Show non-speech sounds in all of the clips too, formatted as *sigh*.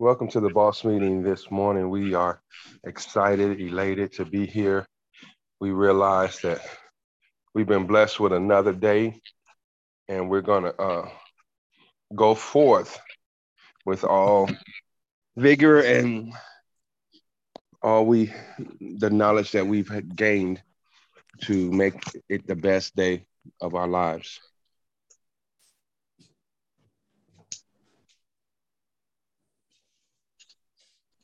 Welcome to the boss meeting this morning. We are excited, elated to be here. We realize that we've been blessed with another day, and we're going to uh, go forth with all vigor and all we the knowledge that we've gained to make it the best day of our lives.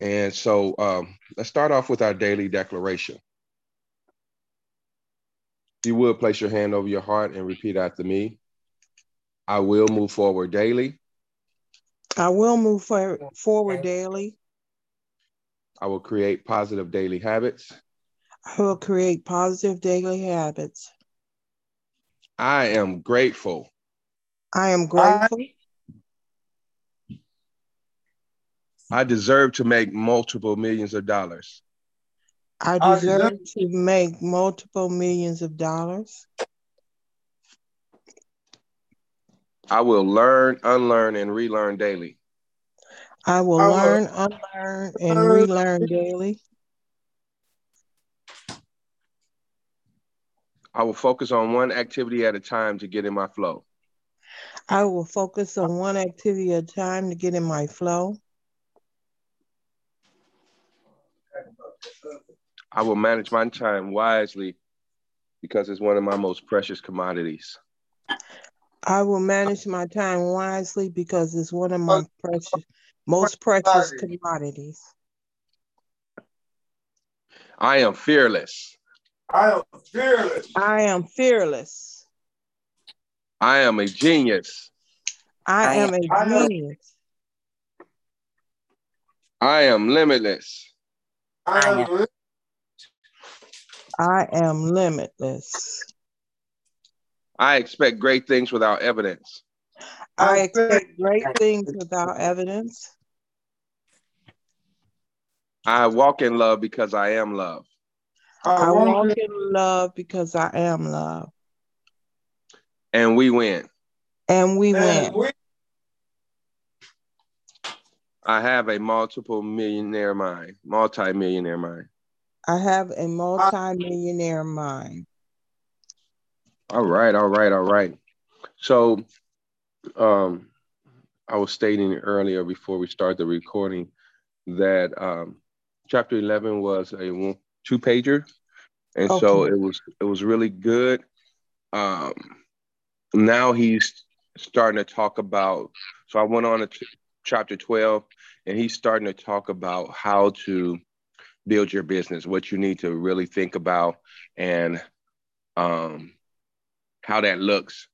And so um, let's start off with our daily declaration. You will place your hand over your heart and repeat after me. I will move forward daily. I will move for, forward daily. I will create positive daily habits. I will create positive daily habits. I am grateful. I am grateful. I deserve to make multiple millions of dollars. I deserve to make multiple millions of dollars. I will learn, unlearn, and relearn daily. I will I learn, will... unlearn, and relearn daily. I will focus on one activity at a time to get in my flow. I will focus on one activity at a time to get in my flow. I will manage my time wisely because it's one of my most precious commodities. I will manage my time wisely because it's one of my precious, most precious commodities. I am fearless. I am fearless. I am fearless. I am a genius. I am a genius. I am limitless. I am, I am limitless. I expect great things without evidence. I expect great things without evidence. I walk in love because I am love. I walk in love because I am love. And we win. And we win. I have a multiple millionaire mind, multi-millionaire mind. I have a multi-millionaire mind. All right, all right, all right. So um I was stating earlier before we start the recording that um chapter 11 was a two pager and okay. so it was it was really good um now he's starting to talk about so i went on to ch- chapter 12 and he's starting to talk about how to build your business what you need to really think about and um how that looks.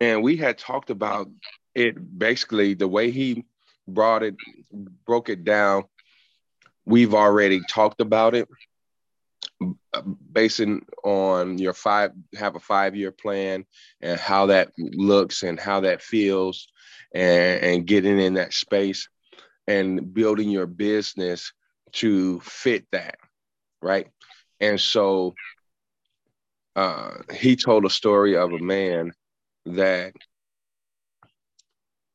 And we had talked about it basically the way he brought it broke it down we've already talked about it basing on your five have a five year plan and how that looks and how that feels and, and getting in that space and building your business to fit that right? And so uh, he told a story of a man that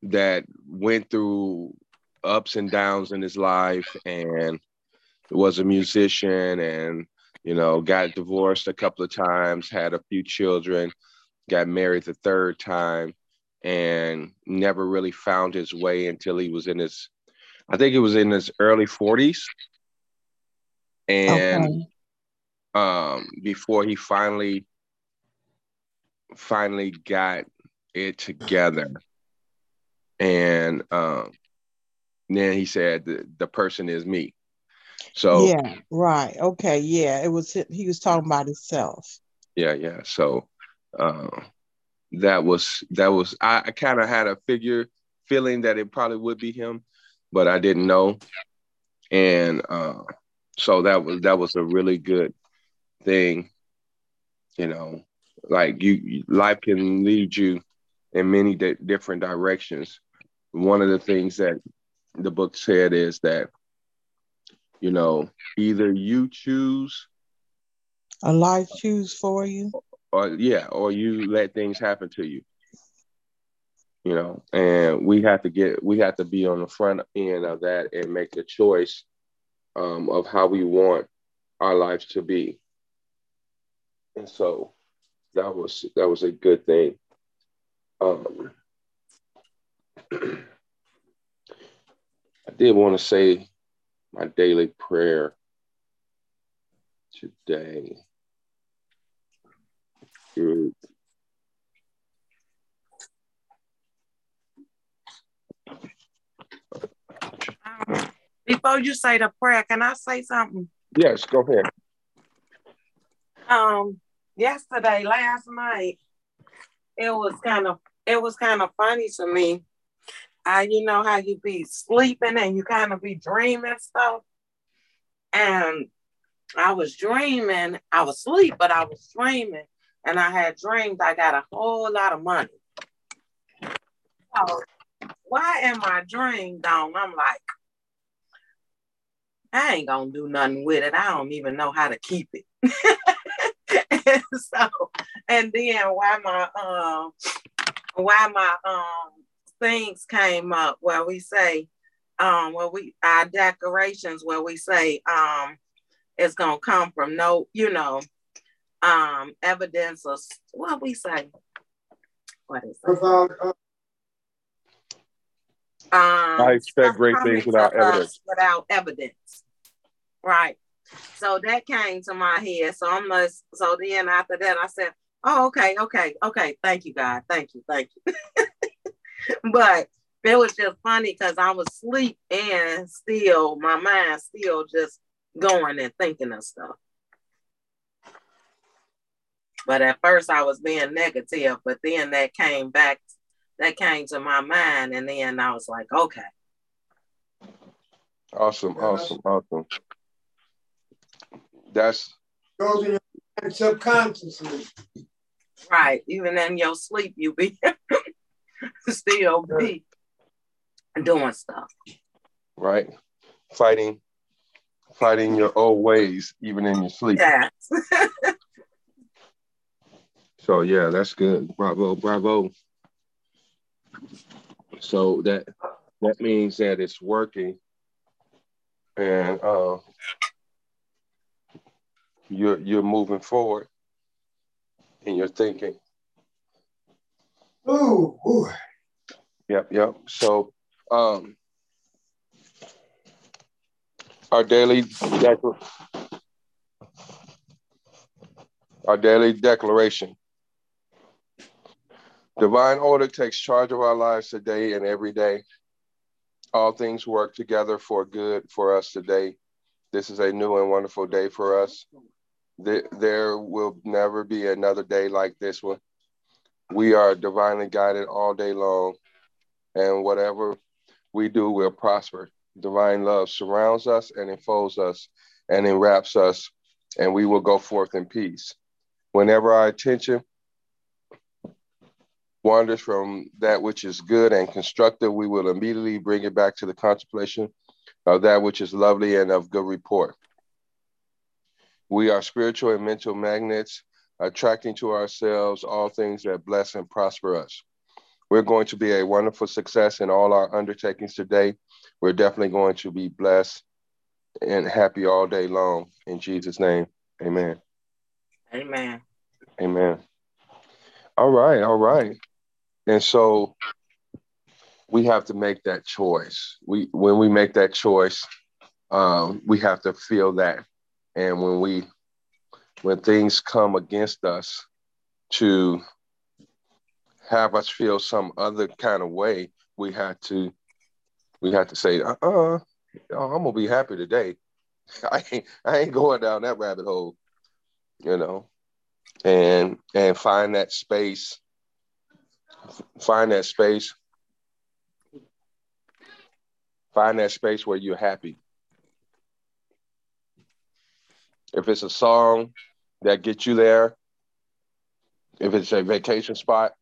that went through ups and downs in his life and was a musician and you know got divorced a couple of times had a few children got married the third time and never really found his way until he was in his i think it was in his early 40s and okay. um before he finally finally got it together and um then he said the, the person is me. So yeah, right. Okay, yeah. It was he was talking about himself. Yeah, yeah. So uh, that was that was I, I kind of had a figure feeling that it probably would be him, but I didn't know. And uh, so that was that was a really good thing, you know. Like you, life can lead you in many di- different directions. One of the things that the book said is that you know either you choose a life choose for you or yeah or you let things happen to you you know, and we have to get we have to be on the front end of that and make the choice um, of how we want our lives to be. And so that was that was a good thing. Um, *clears throat* I did want to say my daily prayer today. Before you say the prayer, can I say something? Yes, go ahead. Um, yesterday, last night, it was kind of it was kind of funny to me. I, you know how you be sleeping and you kind of be dreaming stuff, and I was dreaming. I was asleep, but I was dreaming, and I had dreamed I got a whole lot of money. So why am I dreamed on? I'm like, I ain't gonna do nothing with it. I don't even know how to keep it. *laughs* and so, and then why my um why my um things came up where we say um where we our decorations where we say um it's gonna come from no, you know, um evidence of what we say. What is it? Um, I expect great things without evidence. Without evidence, right? So that came to my head. So I'm like, so then after that, I said, "Oh, okay, okay, okay. Thank you, God. Thank you, thank you." *laughs* but it was just funny because I was asleep and still my mind still just going and thinking of stuff. But at first I was being negative, but then that came back, that came to my mind, and then I was like, okay. Awesome, awesome, awesome. That's goes in your subconsciously. Right. Even in your sleep, you be *laughs* still be doing stuff. right. Fighting, fighting your old ways, even in your sleep. Yes. *laughs* So yeah, that's good. Bravo, bravo. So that that means that it's working, and uh, you're you're moving forward in your thinking. Ooh, ooh. Yep, yep. So um, our daily decla- our daily declaration. Divine order takes charge of our lives today and every day. All things work together for good for us today. This is a new and wonderful day for us. There will never be another day like this one. We are divinely guided all day long, and whatever we do will prosper. Divine love surrounds us and enfolds us and enwraps us, and we will go forth in peace. Whenever our attention wanders from that which is good and constructive, we will immediately bring it back to the contemplation of that which is lovely and of good report. We are spiritual and mental magnets, attracting to ourselves all things that bless and prosper us. We're going to be a wonderful success in all our undertakings today. We're definitely going to be blessed and happy all day long. In Jesus' name, amen. Amen. Amen. All right, all right. And so we have to make that choice. We when we make that choice, um, we have to feel that. And when we when things come against us to have us feel some other kind of way, we have to we have to say, uh-uh, I'm gonna be happy today. *laughs* I ain't I ain't going down that rabbit hole, you know and and find that space find that space. Find that space where you're happy. If it's a song that gets you there if it's a vacation spot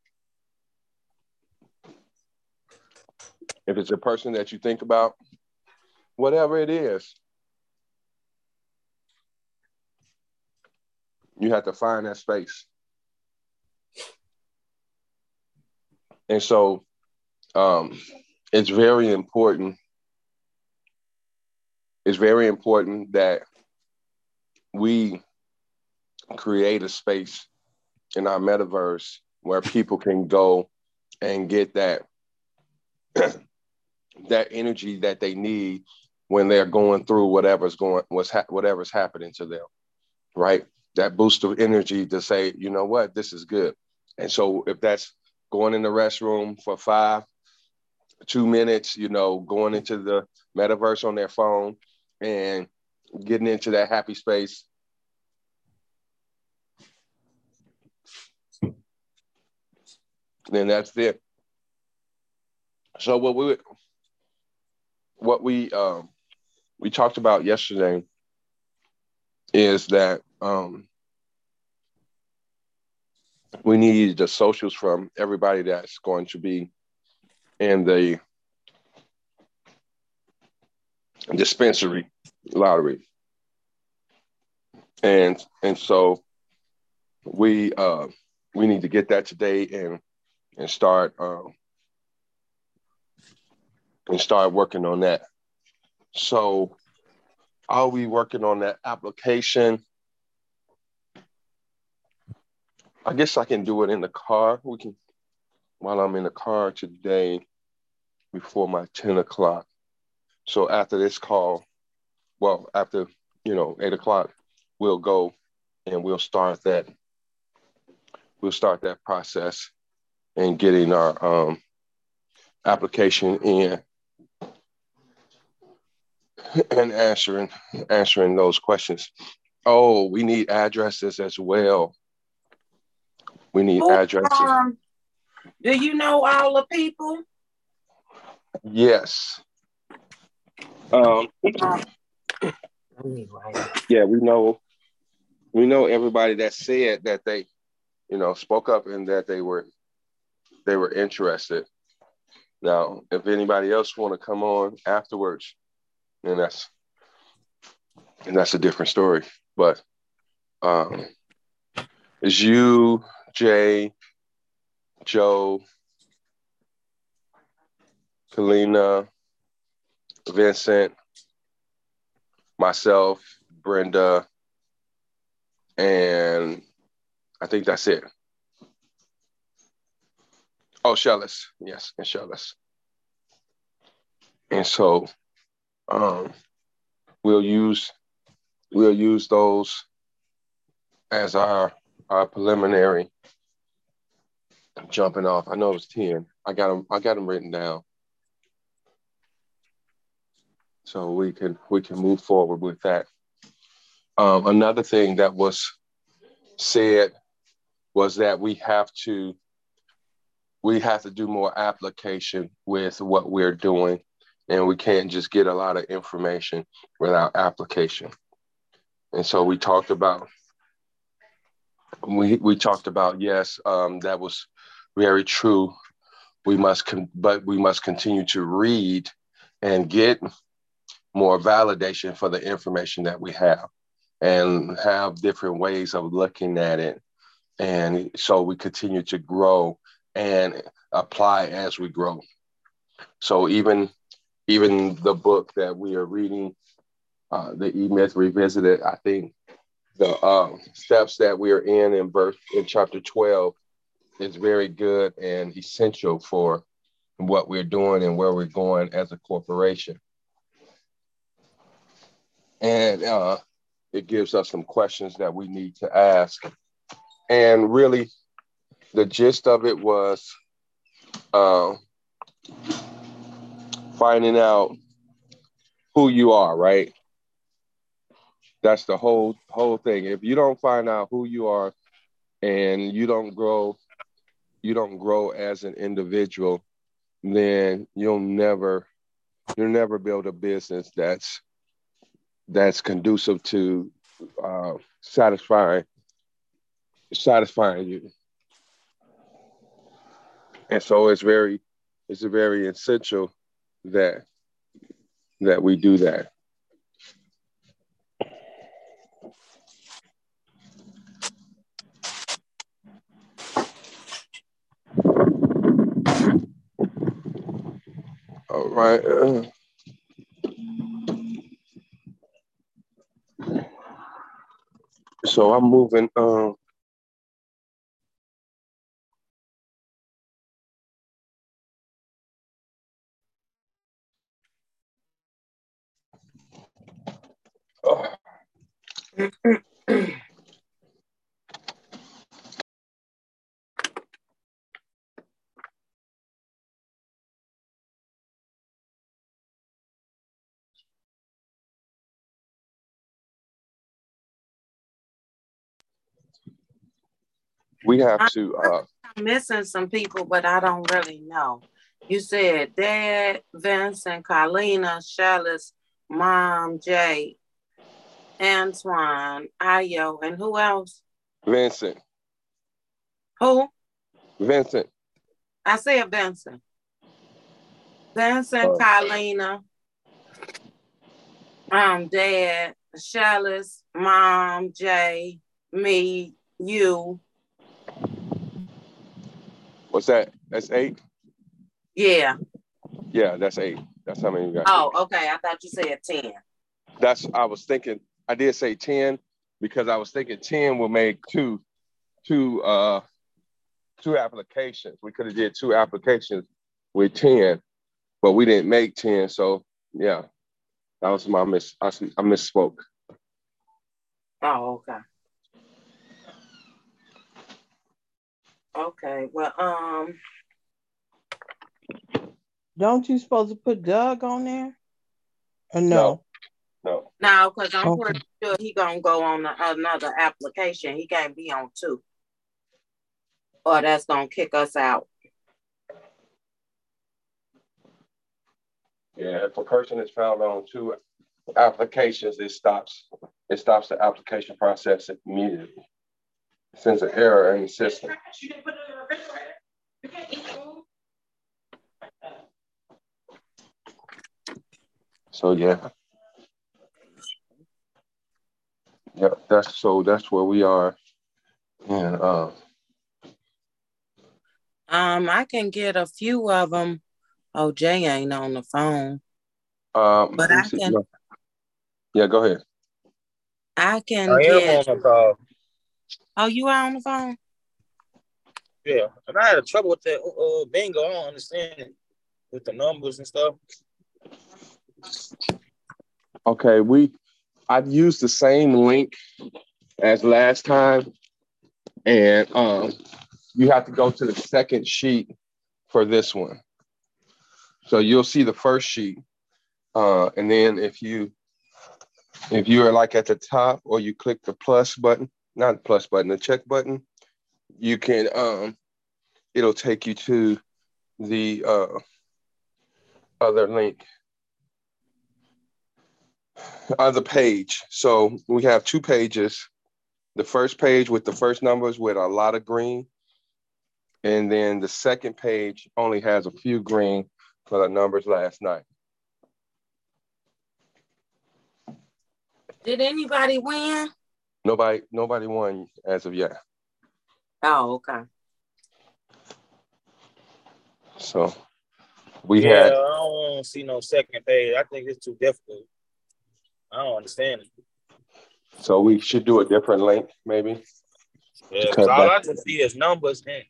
if it's a person that you think about whatever it is you have to find that space and so um, it's very important. It's very important that we create a space in our metaverse where people can go and get that *clears throat* that energy that they need when they're going through whatever's going what's ha- whatever's happening to them right that boost of energy to say you know what this is good and so if that's going in the restroom for five two minutes you know going into the metaverse on their phone and getting into that happy space. Then that's it. So what we what we um, we talked about yesterday is that um, we need the socials from everybody that's going to be in the dispensary lottery and and so we uh we need to get that today and and start um and start working on that. So are we working on that application? I guess I can do it in the car. We can while I'm in the car today before my 10 o'clock. So after this call, well, after you know, eight o'clock, we'll go and we'll start that we'll start that process and getting our um, application in and answering answering those questions. Oh, we need addresses as well. We need Who, addresses. um, do you know all the people? Yes. Um, yeah, we know we know everybody that said that they, you know, spoke up and that they were they were interested. Now, if anybody else want to come on afterwards, and that's and that's a different story. But um, it's you, Jay, Joe, Kalina, Vincent, myself, Brenda, and I think that's it. Oh, Shellis, yes, and Shellis. And so um, we'll use we'll use those as our our preliminary jumping off. I know it was 10. I got them, I got them written down. So we can we can move forward with that. Um, another thing that was said was that we have to we have to do more application with what we're doing and we can't just get a lot of information without application. And so we talked about we we talked about yes, um, that was very true. We must, con- but we must continue to read and get more validation for the information that we have, and have different ways of looking at it. And so we continue to grow and apply as we grow. So even even the book that we are reading, uh, the E Myth Revisited, I think the uh, steps that we are in in verse in chapter 12 is very good and essential for what we're doing and where we're going as a corporation. And uh, it gives us some questions that we need to ask. And really, the gist of it was uh, finding out who you are, right? That's the whole whole thing. If you don't find out who you are and you don't grow you don't grow as an individual, then you'll never you'll never build a business that's that's conducive to uh, satisfying satisfying you. And so it's very it's very essential that that we do that. Right. Uh, so I'm moving. Um, oh, we have to. Uh, I'm missing some people, but I don't really know. You said Dad, Vincent, Carlina, Shellis, Mom, Jay, Antoine, Ayo, and who else? Vincent. Who? Vincent. I said Vincent. Vincent, Oh. Carlina, um, Dad, Shellis, Mom, Jay, me, you. What's that? That's eight. Yeah. Yeah, that's eight. That's how many you got. Oh, okay. I thought you said 10. That's I was thinking. I did say ten because I was thinking ten will make two, two, uh, two applications. We could have did two applications with ten, but we didn't make ten. So yeah, that was my miss. I, I misspoke. Oh, okay. Okay. Well, um, Don't you supposed to put Doug on there? Or no? No. no, because I'm Okay. pretty sure he gonna go on a- another application. He can't be on two. Or that's gonna kick us out. Yeah, if a person is found on two applications, it stops. It stops the application process immediately. It sends an error in the system. So yeah. Yep, that's so that's where we are. And uh Um, I can get a few of them. Oh, Jay ain't on the phone. um But I see. can- No. Yeah, go ahead. I can I am get. On. Oh, you are on the phone? Yeah, and I had a trouble with that uh, bingo. I don't understand it with the numbers and stuff. Okay, we I've used the same link as last time. And um you have to go to the second sheet for this one. So you'll see the first sheet. Uh, and then if you if you are like at the top or you click the plus button, not plus button, the check button, you can um it'll take you to the uh other link other page. So we have two pages. The first page with the first numbers with a lot of green. And then the second page only has a few green for the numbers last night. Did anybody win? Nobody, nobody won as of yet. Oh, okay. So we yeah, had I don't want to see no second page. I think it's too difficult. I don't understand it. so we should do a different link, maybe. Yeah, Cut 'cause all back. I can see is numbers and,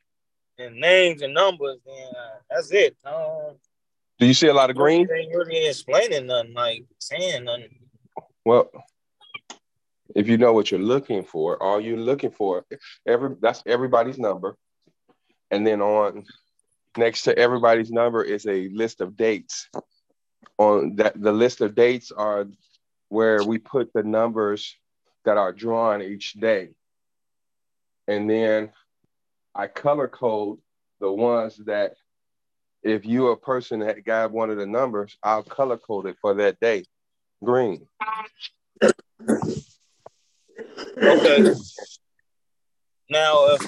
and names and numbers, and uh, that's it. Um, Do you see a lot of green? Ain't really explaining nothing, like saying nothing. Well, if you know what you're looking for, all you're looking for, every that's everybody's number. And then on next to everybody's number is a list of dates. On that the list of dates are where we put the numbers that are drawn each day. And then I color code the ones that if you're a person that got one of the numbers, I'll color code it for that day. Green. Okay. *laughs* Now, uh,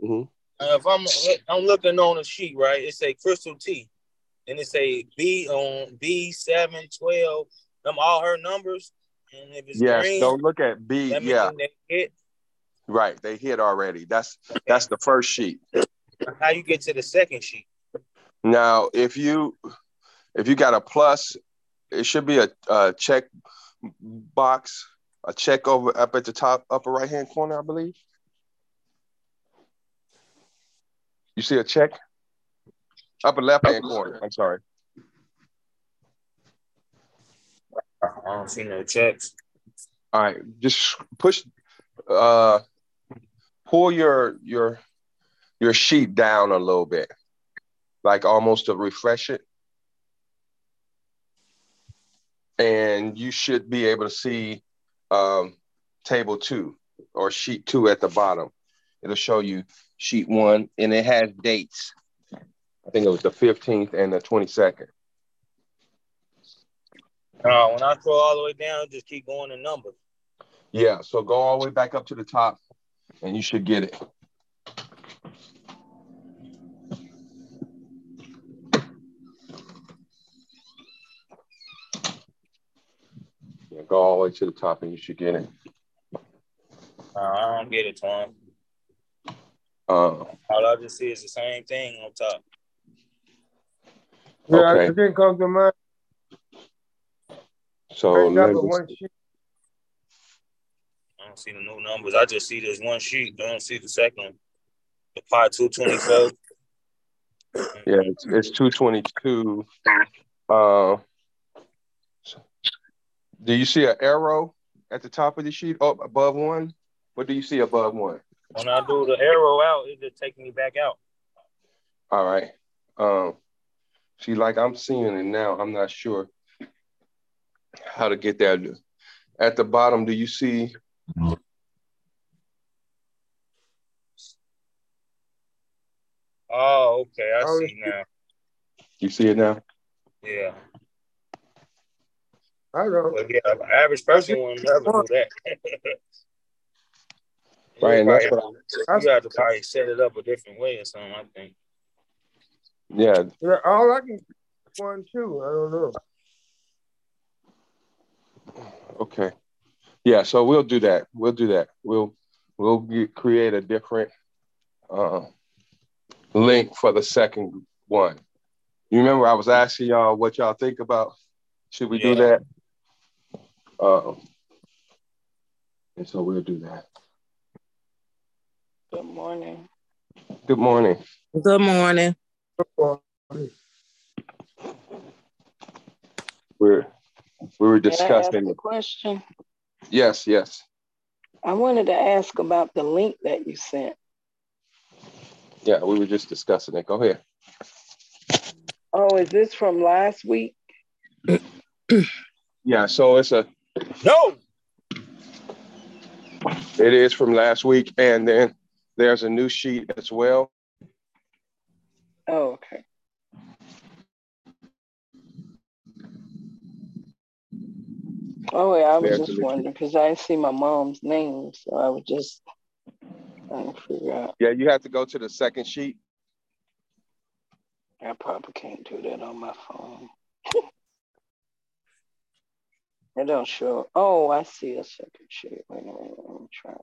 Mhm. uh, if I'm I'm looking on a sheet, right? It say Crystal T, and it say B on B seven twelve. Them all her numbers, and if it's Yes, green, don't look at B. Yeah, they hit. right. They hit already. That's that's the first sheet. How you get to the second sheet? Now, if you if you got a plus, it should be a, a check box, a check over up at the top upper right hand corner, I believe. You see a check? Upper left hand corner. I'm sorry. I don't see no checks. All right, just push uh pull your your your sheet down a little bit. Like almost to refresh it. And you should be able to see um table two or sheet two at the bottom. It'll show you sheet one and it has dates. I think it was the 15th and the 22nd. Uh, when I scroll all the way down, just keep going in numbers. Yeah, so go all the way back up to the top and you should get it. Yeah, go all the way to the top and you should get it. Uh, I don't get it, Tom. Uh, All I just see is the same thing on top. Yeah, Okay. it didn't come to mind. so Picked up let a me- one sheet. I don't see the new numbers. I just see this one sheet. I don't see the second one. The part two twenty four. yeah, it's, it's 222. Uh, do you see an arrow at the top of the sheet up above one? What do you see above one? When I do the arrow out, it just takes me back out. All right. Um, see, like I'm seeing it now. I'm not sure how to get there. At the bottom, do you see? Oh, okay. I Oh, see now. You see it now? Yeah. I don't know. But yeah, an average person will never do that. *laughs* Right, and that's you what probably- you have to probably set it up a different way or something, I think. Yeah. Yeah, all I can one two. I don't know. Okay. Yeah. So we'll do that. We'll do that. We'll we'll get, create a different uh, link for the second one. You remember I was asking y'all what y'all think about? Should we do that? Um, and so we'll do that. Good morning. Good morning. Good morning. We're we were May I ask discussing. a question? Yes, yes. I wanted to ask about the link that you sent. Yeah, we were just discussing it. Go ahead. Oh, is this from last week? Yeah, so it's a No. it is from last week, and then there's a new sheet as well. Oh, okay. Oh, yeah, I was There's just wondering because I didn't see my mom's name, so I was just trying to figure out. Yeah, you have to go to the second sheet. I probably can't do that on my phone. It don't show. Oh, I see a second sheet. Wait a minute, let me try.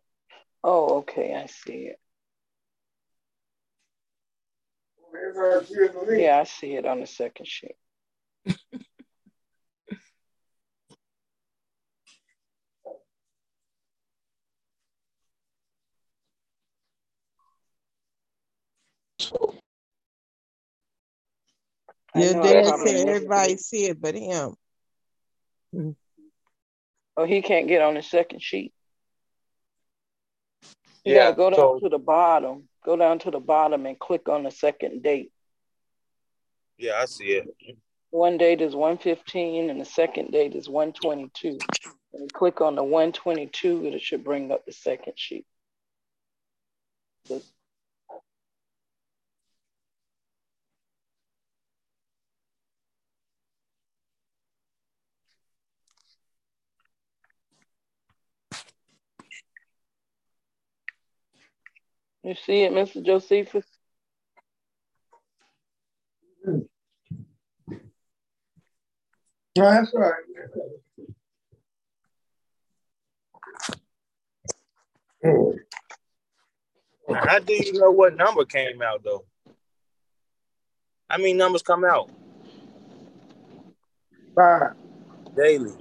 Oh, okay, I see it. Wherever I see it, believe. Yeah, I see it on the second sheet. Your dad said everybody see it but him. Oh, he can't get on the second sheet. You Yeah, go down so- to the bottom. Go down to the bottom and click on the second date. Yeah, I see it. One date is 115 and the second date is 122. And you click on the 122, and it should bring up the second sheet. You see it, Mr. Josephus? No, that's all right. Now, How do you know what number came out though? How many numbers come out? Five. daily.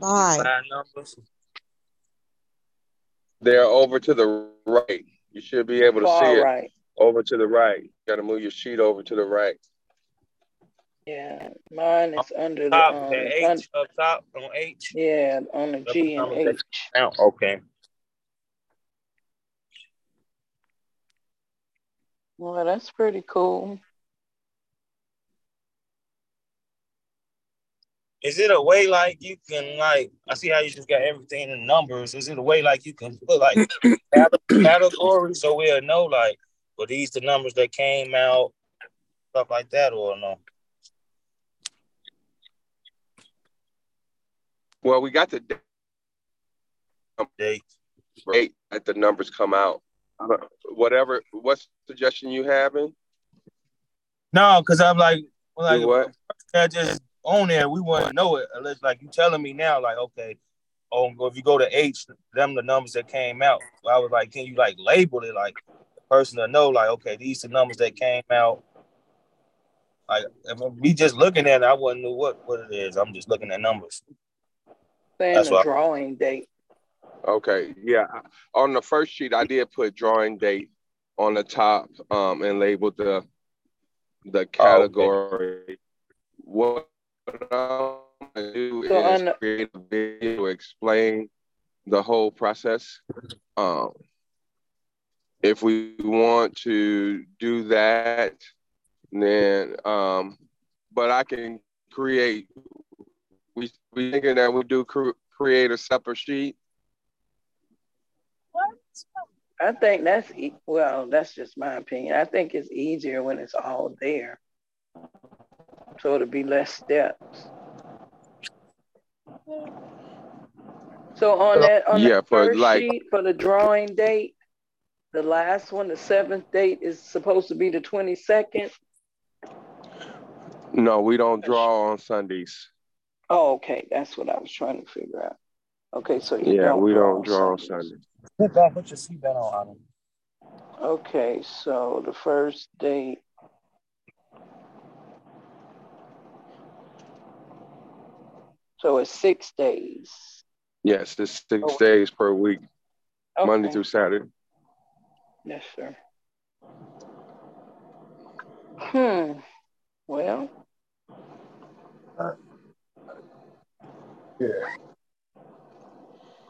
Five. Five numbers. They're over to the right. You should be able to see it right. over to the right. You got to move your sheet over to the right. Yeah, mine is under the Top, um, the un- H up top on H. yeah, on the G and number H. Now, okay. Well, that's pretty cool. Is it a way like you can like? I see how you just got everything in numbers. Is it a way like you can put like *coughs* cate- categories so we'll know like, well, these the numbers that came out, stuff like that, or no? Well, we got the Date. date that the numbers come out. I don't- Whatever, what suggestion you having? No, because I'm like, well, like what? that just on there, we wouldn't know it unless like you telling me now, like, okay, oh, if you go to H, them the numbers that came out. So I was like, can you like label it like the person to know, like, okay, these the numbers that came out. Like if we just looking at it, I wouldn't know what what it is. I'm just looking at numbers. Saying That's the what I- drawing date. Okay, yeah. On the first sheet, I did put drawing date on the top um, and labeled the the category. What I'm gonna do So is on create a video to explain the whole process. Um, if we want to do that, then um, but I can create. We we thinking that we do cr- create a separate sheet. I think that's e- well, that's just my opinion. I think it's easier when it's all there, so it'll be less steps. So on uh, that, on Yeah, the for first like- sheet for the drawing date, the last one, the seventh date is supposed to be the twenty second. No, we don't draw on Sundays. Oh, okay, that's what I was trying to figure out. Okay, so you Yeah, don't we draw don't on draw on Sundays. Sundays. Put back, put your seatbelt on. Okay, so the first date. So it's six days. Yes, it's six Oh. days per week, Monday through Saturday. Yes, sir. Hmm. Well, Yeah.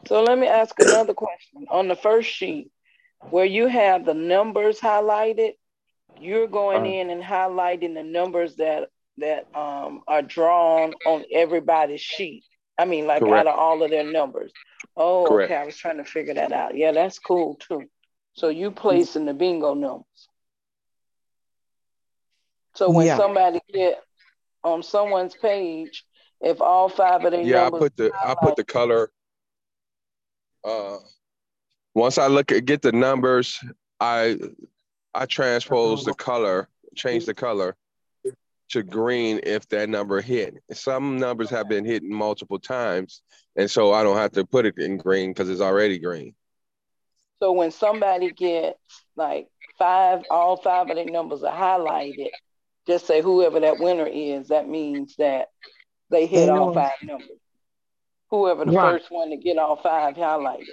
so let me ask another question. On the first sheet, where you have the numbers highlighted, you're going Uh. in and highlighting the numbers that that um are drawn on everybody's sheet. I mean, like Correct. out of all of their numbers. Oh, Correct. okay. I was trying to figure that out. Yeah, that's cool too. So you place in the bingo numbers. So when Yeah. somebody get on someone's page, if all five of their Yeah, I put the I put the color. Uh, once I look at get the numbers, I I transpose the color, change the color to green if that number hit. Some numbers have been hit multiple times, and so I don't have to put it in green because it's already green. So when somebody gets like five, all five of their numbers are highlighted, just say whoever that winner is, that means that they hit They all five numbers. Whoever the Right. first one to get all five highlighted.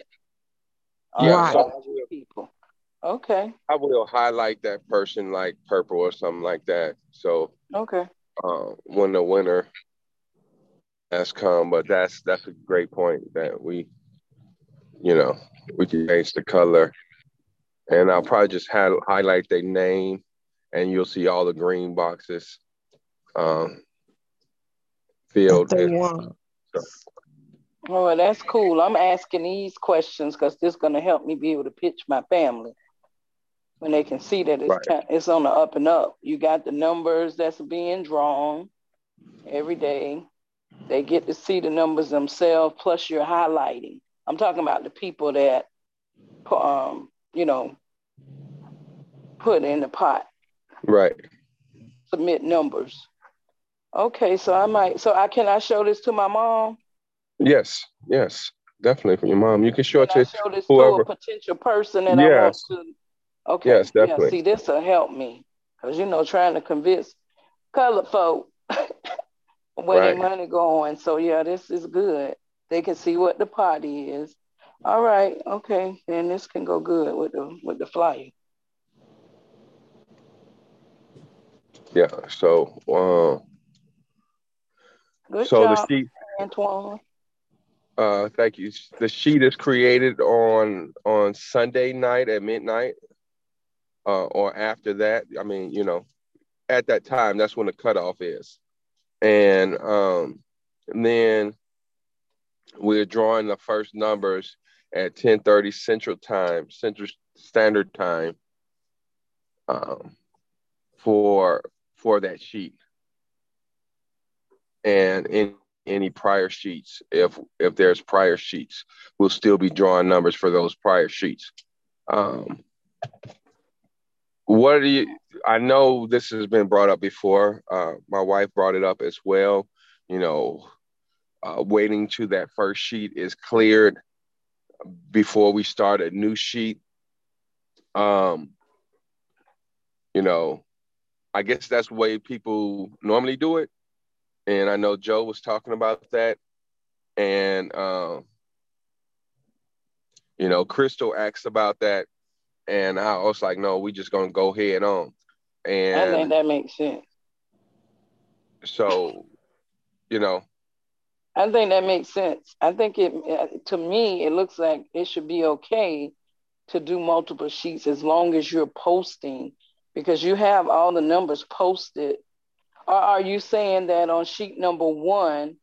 Yeah, Right. five people. Okay. I will highlight that person like purple or something like that. So Okay. uh, when the winner has come, but that's that's a great point that we, you know, we can change the color, and I'll probably just have, highlight their name, and you'll see all the green boxes um, filled. If they in. won. Oh, well, that's cool. I'm asking these questions because this is going to help me be able to pitch my family when they can see that it's Right. it's on the up and up. You got the numbers that's being drawn every day. They get to see the numbers themselves. Plus, you're highlighting. I'm talking about the people that, um, you know, put in the pot, Right. submit numbers. Okay, so I might. So I can I show this to my mom? Yes. Yes. Definitely for your mom. You can show it Can I to show this whoever. to a potential person that I want to? Okay. Yes, definitely. Yeah, see, this will help me because you know, trying to convince colored folk *laughs* where Right. their money going. So yeah, this is good. They can see what the party is. All right, okay, then this can go good with the with the flyer. Yeah. So, um, Good so the job, sheet. Antoine. Uh, thank you. The sheet is created on on Sunday night at midnight, uh, or after that. I mean, you know, at that time, that's when the cutoff is, and um, and then we're drawing the first numbers at ten thirty Central Time, Central Standard Time, um, for for that sheet, and in any prior sheets. If if there's prior sheets, we'll still be drawing numbers for those prior sheets. Um, what do you? I know this has been brought up before. Uh, my wife brought it up as well. You know, uh, waiting to that first sheet is cleared before we start a new sheet. Um, you know, I guess that's the way people normally do it and I know Joe was talking about that, and um, you know, Crystal asked about that, and I was like, no, we just gonna go head on, And I think that makes sense. so, you know, I think that makes sense. I think it uh, to me it looks like it should be okay to do multiple sheets as long as you're posting because you have all the numbers posted. Or are you saying that on sheet number one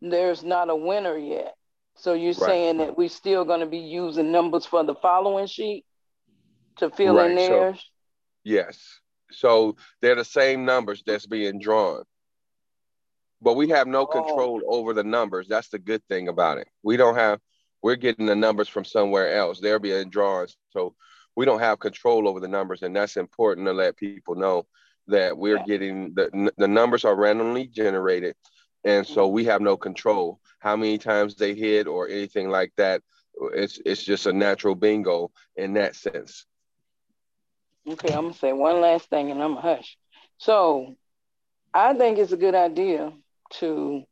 there's not a winner yet? So you're Right. saying that we're still going to be using numbers for the following sheet to fill in Right, so- yes, so they're the same numbers that's being drawn, but we have no Oh. control over the numbers. That's the good thing about it. We don't have. We're getting the numbers from somewhere else. They're being drawn, so we don't have control over the numbers, and that's important to let people know that we're Yeah. getting the the numbers are randomly generated, and so we have no control how many times they hit or anything like that. It's it's just a natural bingo in that sense. Okay, I'm gonna say one last thing and I'm gonna hush. So I think it's a good idea to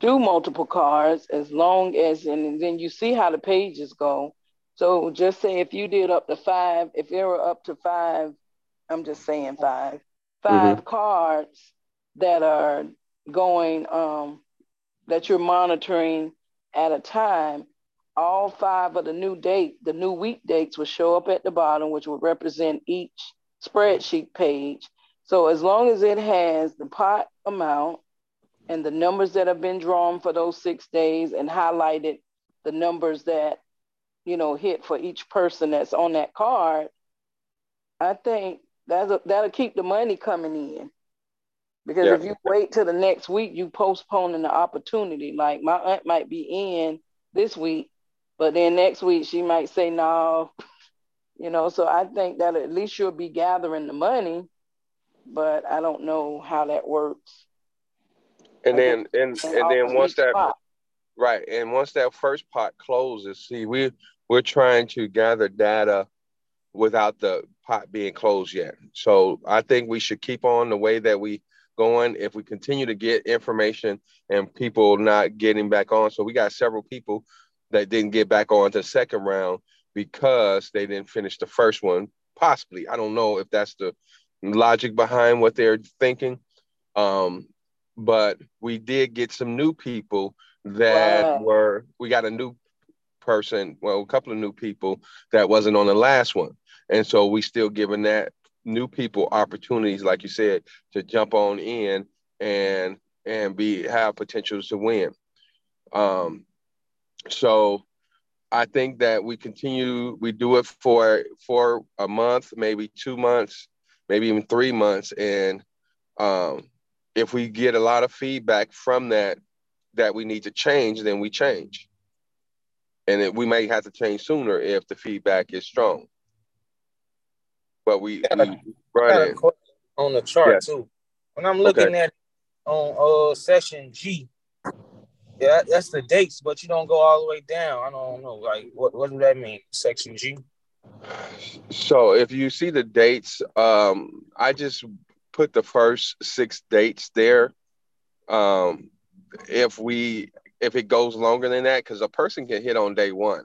do multiple cards as long as and then you see how the pages go. So just say if you did up to five, if there were up to five, I'm just saying five, 5 cards that are going um that you're monitoring at a time, all five of the new date, the new week dates will show up at the bottom, which will represent each spreadsheet page. So as long as it has the pot amount and the numbers that have been drawn for those six days and highlighted the numbers that you know hit for each person that's on that card, I think that'll that'll keep the money coming in. Because Yeah. if you wait till the next week, you postponing the opportunity. Like my aunt might be in this week, but then next week she might say no, *laughs* you know. So I think that at least you'll be gathering the money, but I don't know how that works. And I then and And then once that spot. Right. And once that first pot closes, see, we we're trying to gather data without the pot being closed yet. So I think we should keep on the way that we going. If we continue to get information and people not getting back on, so we got several people that didn't get back on to the second round because they didn't finish the first one. Possibly, I don't know if that's the logic behind what they're thinking. Um, but we did get some new people that Right. were we got a new person well a couple of new people that wasn't on the last one and so we still giving that new people opportunities like you said to jump on in and and be have potentials to win um so i think that we continue we do it for for a month maybe two months maybe even three months and um if we get a lot of feedback from that that we need to change, then we change. And it, we may have to change sooner if the feedback is strong. But we, got a on the chart Yes. too. When I'm looking at on uh session G, yeah, that's the dates, but you don't go all the way down. I don't know, like what what does that mean? Section G. So if you see the dates, um, I just put the first six dates there um, if we if it goes longer than that, because a person can hit on day one,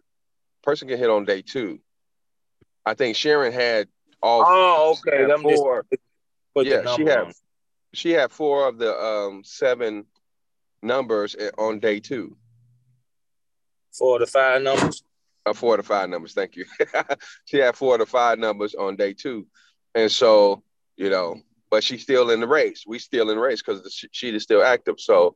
person can hit on day two. I think Sharon had all. Oh, okay. had Them just four. put the yeah, she had on. she had four of the um seven numbers on day two. for the five numbers. Uh, four to five numbers. Thank you. *laughs* she had four to five numbers on day two, and so you know, but she's still in the race. We still in the race because she, sh- is still active. So,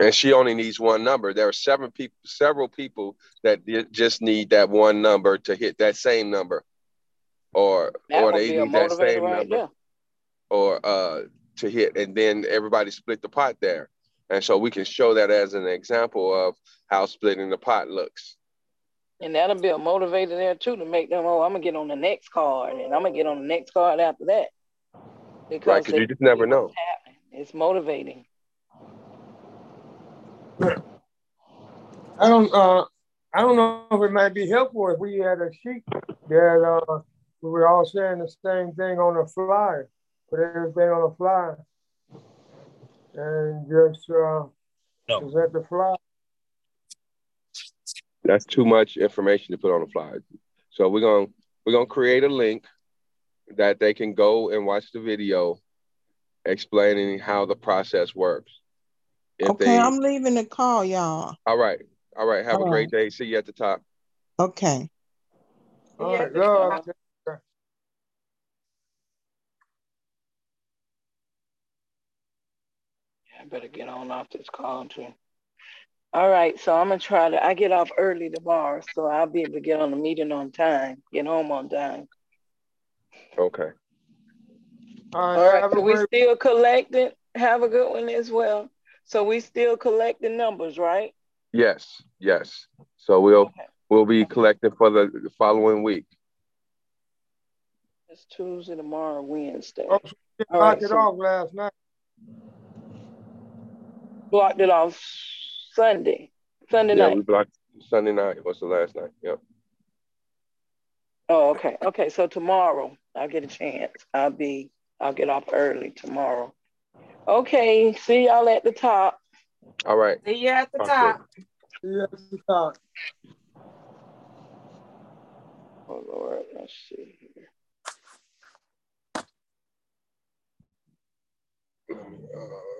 and she only needs one number. There are seven people, several people that di- just need that one number to hit that same number, or That or they need that same right number there. or uh to hit and then everybody split the pot there and so we can show that as an example of how splitting the pot looks And that'll be a motivator there too to make them, oh, I'm gonna get on the next card and I'm gonna get on the next card after that. Because right because you just never know happening. It's motivating. I don't uh I don't know if it might be helpful if we had a sheet that uh we were all saying the same thing on the flyer, put everything on the flyer. And just uh No. present the flyer. that's too much information to put on the flyer so we're going to we're going to create a link that they can go and watch the video explaining how the process works if Okay, they I'm leaving the call, y'all. all right all right have a All great day see you at the top Okay. All Yeah, right, love. I better get on off this call too. All right, so I'm gonna try to. I get off early tomorrow, so I'll be able to get on the meeting on time, get home on time. okay All All right, right, so we great still collecting. Have a good one as well. So we still collecting numbers, right? yes yes so we'll Okay. we'll be collecting for the the following week It's Tuesday, tomorrow, Wednesday. Oh, you All knocked right, it so- off last night. Blocked it off Sunday, Sunday yeah night. we blocked sunday night what's the last night yep Oh, okay. Okay. So tomorrow I'll get a chance. I'll be, I'll get off early tomorrow. Okay. See y'all at the top. all right See you at the Talk top. Yes, it's not. Oh, Lord. Let's see here. Uh,